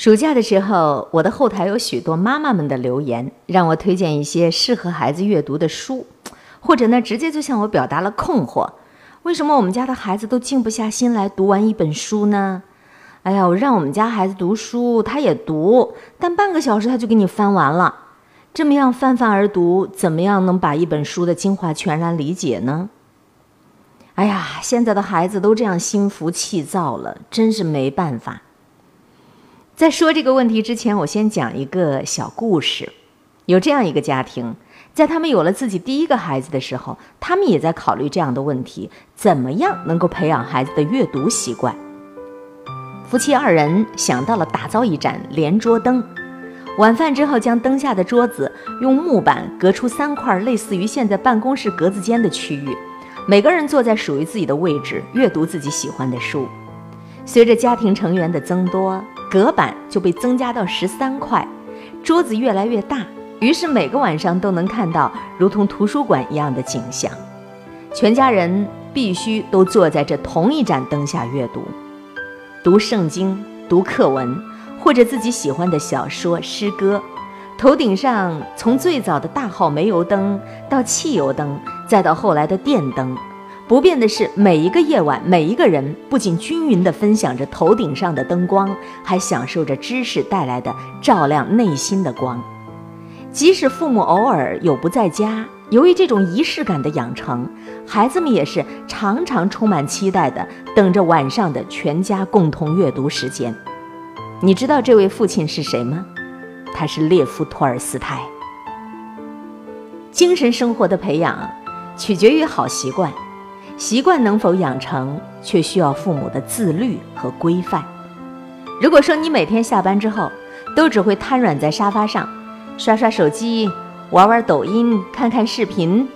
暑假的时候，我的后台有许多妈妈们的留言，让我推荐一些适合孩子阅读的书，或者呢，直接就向我表达了困惑：为什么我们家的孩子都静不下心来读完一本书呢？哎呀，我让我们家孩子读书，他也读，但半个小时他就给你翻完了。这么样泛泛而读，怎么样能把一本书的精华全然理解呢？哎呀，现在的孩子都这样心浮气躁了，真是没办法。在说这个问题之前，我先讲一个小故事。有这样一个家庭，在他们有了自己第一个孩子的时候，他们也在考虑这样的问题：怎么样能够培养孩子的阅读习惯？夫妻二人想到了打造一盏连桌灯。晚饭之后，将灯下的桌子用木板隔出三块，类似于现在办公室格子间的区域，每个人坐在属于自己的位置，阅读自己喜欢的书。随着家庭成员的增多，隔板就被增加到十三块，桌子越来越大，于是每个晚上都能看到如同图书馆一样的景象。全家人必须都坐在这同一盏灯下阅读，读圣经，读课文，或者自己喜欢的小说、诗歌。头顶上从最早的大号煤油灯到汽油灯，再到后来的电灯。不变的是，每一个夜晚，每一个人不仅均匀地分享着头顶上的灯光，还享受着知识带来的照亮内心的光。即使父母偶尔有不在家，由于这种仪式感的养成，孩子们也是常常充满期待的等着晚上的全家共同阅读时间。你知道这位父亲是谁吗？他是列夫·托尔斯泰。精神生活的培养，取决于好习惯。习惯能否养成，却需要父母的自律和规范。如果说你每天下班之后都只会瘫软在沙发上，刷刷手机、玩玩抖音、看看视频，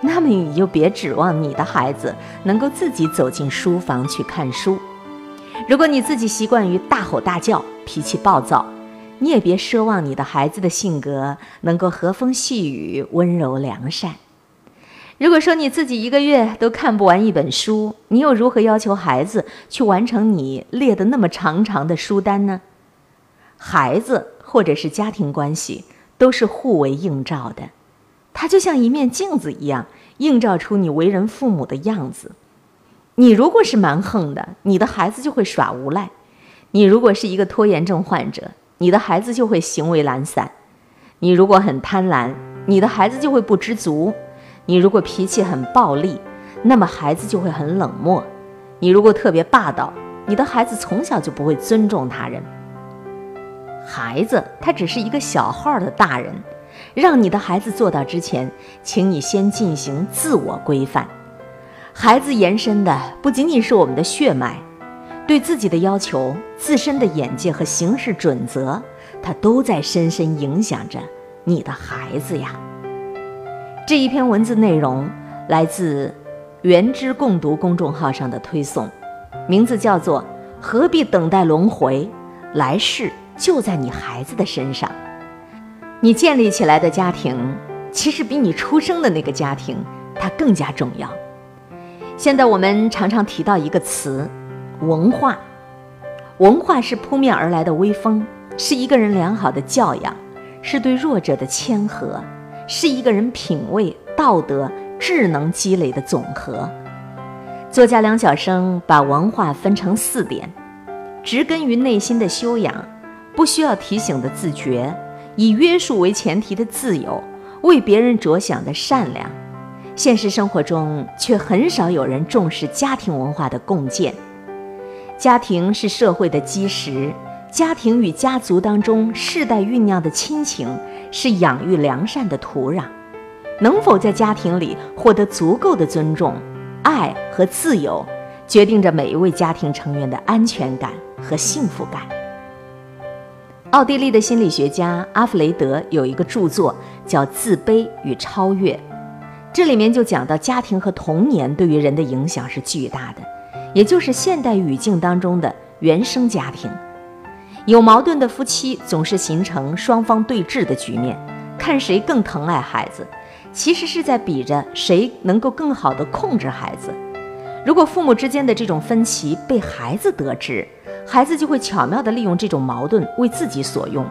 那么你就别指望你的孩子能够自己走进书房去看书。如果你自己习惯于大吼大叫、脾气暴躁，你也别奢望你的孩子的性格能够和风细雨、温柔良善。如果说你自己一个月都看不完一本书，你又如何要求孩子去完成你列的那么长长的书单呢？孩子或者是家庭关系都是互为映照的，它就像一面镜子一样，映照出你为人父母的样子。你如果是蛮横的，你的孩子就会耍无赖；你如果是一个拖延症患者，你的孩子就会行为懒散；你如果很贪婪，你的孩子就会不知足。你如果脾气很暴戾，那么孩子就会很冷漠；你如果特别霸道，你的孩子从小就不会尊重他人。孩子他只是一个小号的大人，让你的孩子做到之前，请你先进行自我规范。孩子延伸的不仅仅是我们的血脉，对自己的要求、自身的眼界和行事准则，他都在深深影响着你的孩子呀。这一篇文字内容来自“原知共读”公众号上的推送，名字叫做《何必等待轮回，来世就在你孩子的身上》。你建立起来的家庭，其实比你出生的那个家庭它更加重要。现在我们常常提到一个词“文化”，文化是扑面而来的微风，是一个人良好的教养，是对弱者的谦和。是一个人品味、道德、智能积累的总和。作家梁晓声把文化分成四点：植根于内心的修养，不需要提醒的自觉，以约束为前提的自由，为别人着想的善良。现实生活中却很少有人重视家庭文化的共建。家庭是社会的基石，家庭与家族当中世代酝酿的亲情。是养育良善的土壤，能否在家庭里获得足够的尊重、爱和自由，决定着每一位家庭成员的安全感和幸福感。奥地利的心理学家阿弗雷德有一个著作叫《自卑与超越》，这里面就讲到家庭和童年对于人的影响是巨大的，也就是现代语境当中的原生家庭。有矛盾的夫妻总是形成双方对峙的局面，看谁更疼爱孩子，其实是在比着谁能够更好的控制孩子。如果父母之间的这种分歧被孩子得知，孩子就会巧妙地利用这种矛盾为自己所用。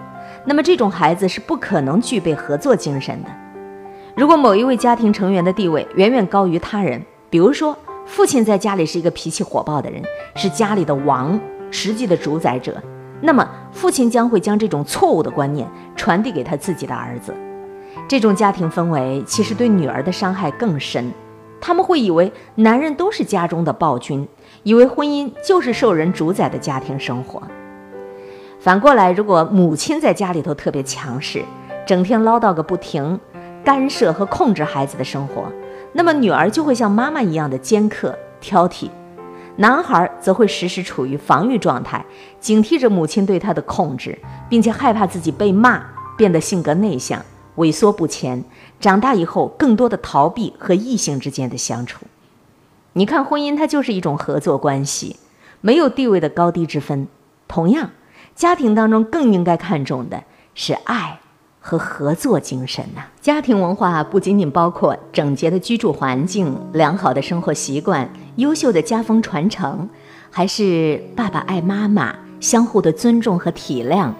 那么，这种孩子是不可能具备合作精神的。如果某一位家庭成员的地位远远高于他人，比如说父亲在家里是一个脾气火爆的人，是家里的王，实际的主宰者，那么父亲将会将这种错误的观念传递给他自己的儿子。这种家庭氛围其实对女儿的伤害更深，他们会以为男人都是家中的暴君，以为婚姻就是受人主宰的家庭生活。反过来，如果母亲在家里头特别强势，整天唠叨个不停，干涉和控制孩子的生活，那么女儿就会像妈妈一样的尖刻挑剔，男孩则会时时处于防御状态，警惕着母亲对他的控制，并且害怕自己被骂，变得性格内向。萎缩不前，长大以后更多的逃避和异性之间的相处。你看，婚姻它就是一种合作关系，没有地位的高低之分。同样，家庭当中更应该看重的是爱和合作精神呐。家庭文化不仅仅包括整洁的居住环境、良好的生活习惯、优秀的家风传承，还是爸爸爱妈妈、相互的尊重和体谅、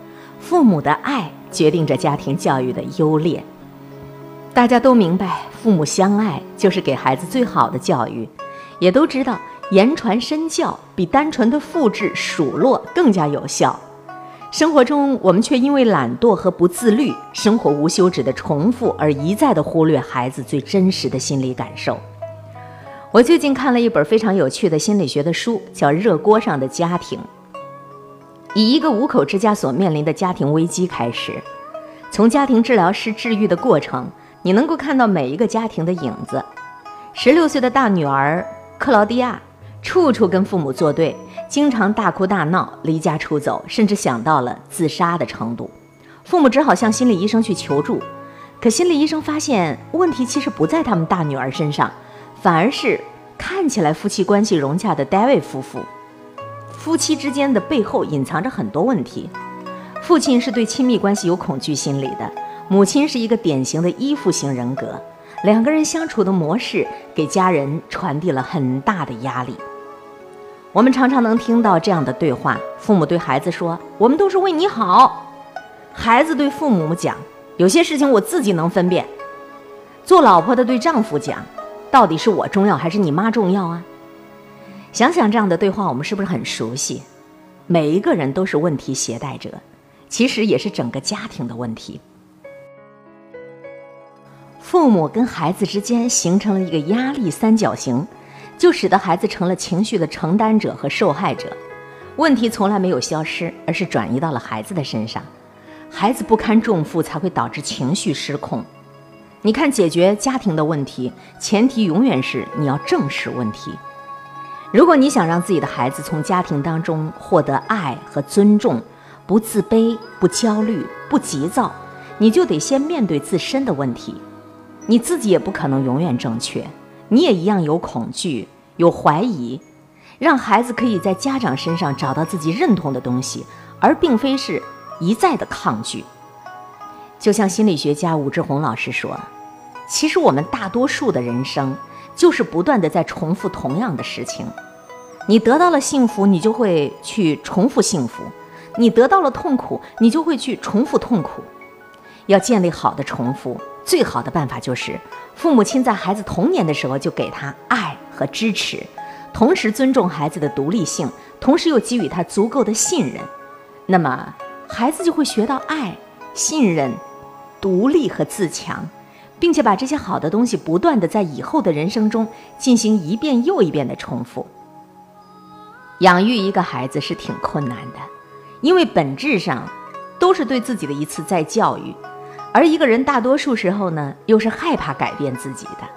父母的爱。决定着家庭教育的优劣。大家都明白，父母相爱就是给孩子最好的教育，也都知道言传身教比单纯的复制数落更加有效。生活中，我们却因为懒惰和不自律，生活无休止的重复，而一再的忽略孩子最真实的心理感受。我最近看了一本非常有趣的心理学的书，叫《热锅上的家庭》。以一个五口之家所面临的家庭危机开始，从家庭治疗师治愈的过程，你能够看到每一个家庭的影子。十六岁的大女儿克劳迪亚，处处跟父母作对，经常大哭大闹，离家出走，甚至想到了自杀的程度。父母只好向心理医生去求助，可心理医生发现问题其实不在他们大女儿身上，反而是看起来夫妻关系融洽的戴维夫妇。夫妻之间的背后隐藏着很多问题。父亲是对亲密关系有恐惧心理的，母亲是一个典型的依附型人格。两个人相处的模式给家人传递了很大的压力。我们常常能听到这样的对话：父母对孩子说：“我们都是为你好。”孩子对父母讲：“有些事情我自己能分辨。”做老婆的对丈夫讲：“到底是我重要还是你妈重要啊？”想想这样的对话，我们是不是很熟悉？每一个人都是问题携带者，其实也是整个家庭的问题。父母跟孩子之间形成了一个压力三角形，就使得孩子成了情绪的承担者和受害者。问题从来没有消失，而是转移到了孩子的身上。孩子不堪重负，才会导致情绪失控。你看，解决家庭的问题，前提永远是你要正视问题。如果你想让自己的孩子从家庭当中获得爱和尊重，不自卑、不焦虑、不急躁，你就得先面对自身的问题。你自己也不可能永远正确，你也一样有恐惧、有怀疑。让孩子可以在家长身上找到自己认同的东西，而并非是一再的抗拒。就像心理学家武志红老师说：“其实我们大多数的人生。”就是不断的在重复同样的事情，你得到了幸福，你就会去重复幸福；你得到了痛苦，你就会去重复痛苦。要建立好的重复，最好的办法就是父母亲在孩子童年的时候就给他爱和支持，同时尊重孩子的独立性，同时又给予他足够的信任，那么孩子就会学到爱、信任、独立和自强。并且把这些好的东西不断的在以后的人生中进行一遍又一遍的重复。养育一个孩子是挺困难的，因为本质上都是对自己的一次再教育，而一个人大多数时候呢，又是害怕改变自己的。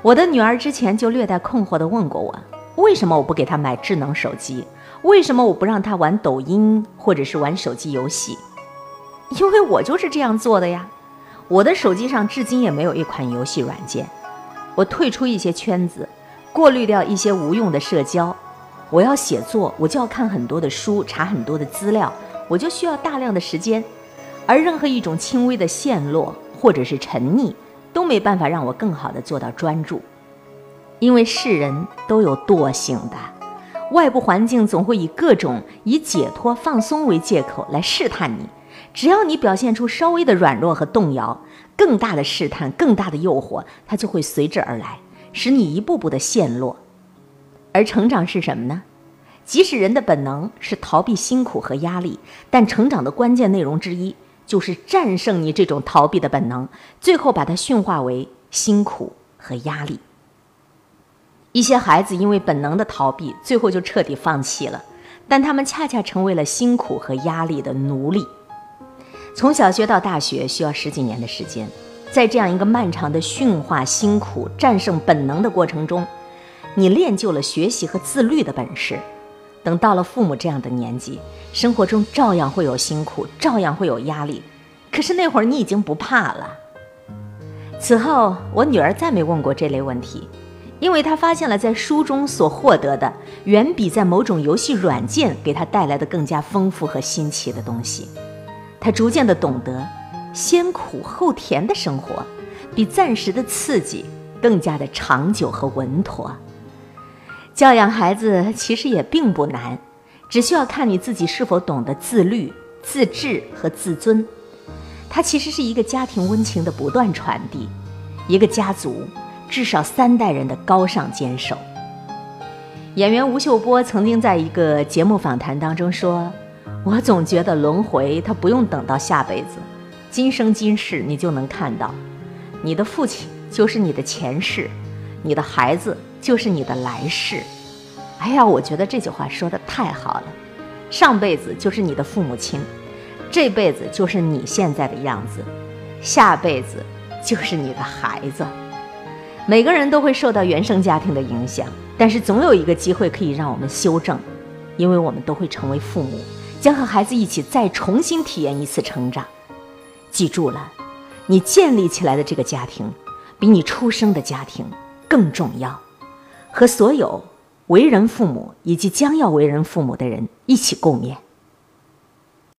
我的女儿之前就略带困惑地问过我，为什么我不给她买智能手机？为什么我不让她玩抖音或者是玩手机游戏？因为我就是这样做的呀。我的手机上至今也没有一款游戏软件，我退出一些圈子，过滤掉一些无用的社交。我要写作，我就要看很多的书，查很多的资料，我就需要大量的时间。而任何一种轻微的陷落或者是沉溺，都没办法让我更好的做到专注。因为世人都有惰性的，外部环境总会以各种以解脱、放松为借口来试探你。只要你表现出稍微的软弱和动摇，更大的试探、更大的诱惑，它就会随之而来，使你一步步的陷落。而成长是什么呢？即使人的本能是逃避辛苦和压力，但成长的关键内容之一就是战胜你这种逃避的本能，最后把它驯化为辛苦和压力。一些孩子因为本能的逃避，最后就彻底放弃了，但他们恰恰成为了辛苦和压力的奴隶。从小学到大学需要十几年的时间，在这样一个漫长的驯化、辛苦、战胜本能的过程中，你练就了学习和自律的本事。等到了父母这样的年纪，生活中照样会有辛苦，照样会有压力，可是那会儿你已经不怕了。此后，我女儿再没问过这类问题，因为她发现了在书中所获得的，远比在某种游戏软件给她带来的更加丰富和新奇的东西。她逐渐的懂得，先苦后甜的生活，比暂时的刺激更加的长久和稳妥。教养孩子其实也并不难，只需要看你自己是否懂得自律、自制和自尊。它其实是一个家庭温情的不断传递，一个家族至少三代人的高尚坚守。演员吴秀波曾经在一个节目访谈当中说：“我总觉得轮回，它不用等到下辈子，今生今世你就能看到，你的父亲就是你的前世，你的孩子。”就是你的来世，哎呀，我觉得这句话说的太好了。上辈子就是你的父母亲，这辈子就是你现在的样子，下辈子就是你的孩子。每个人都会受到原生家庭的影响，但是总有一个机会可以让我们修正，因为我们都会成为父母，将和孩子一起再重新体验一次成长。记住了，你建立起来的这个家庭，比你出生的家庭更重要。和所有为人父母以及将要为人父母的人一起共勉。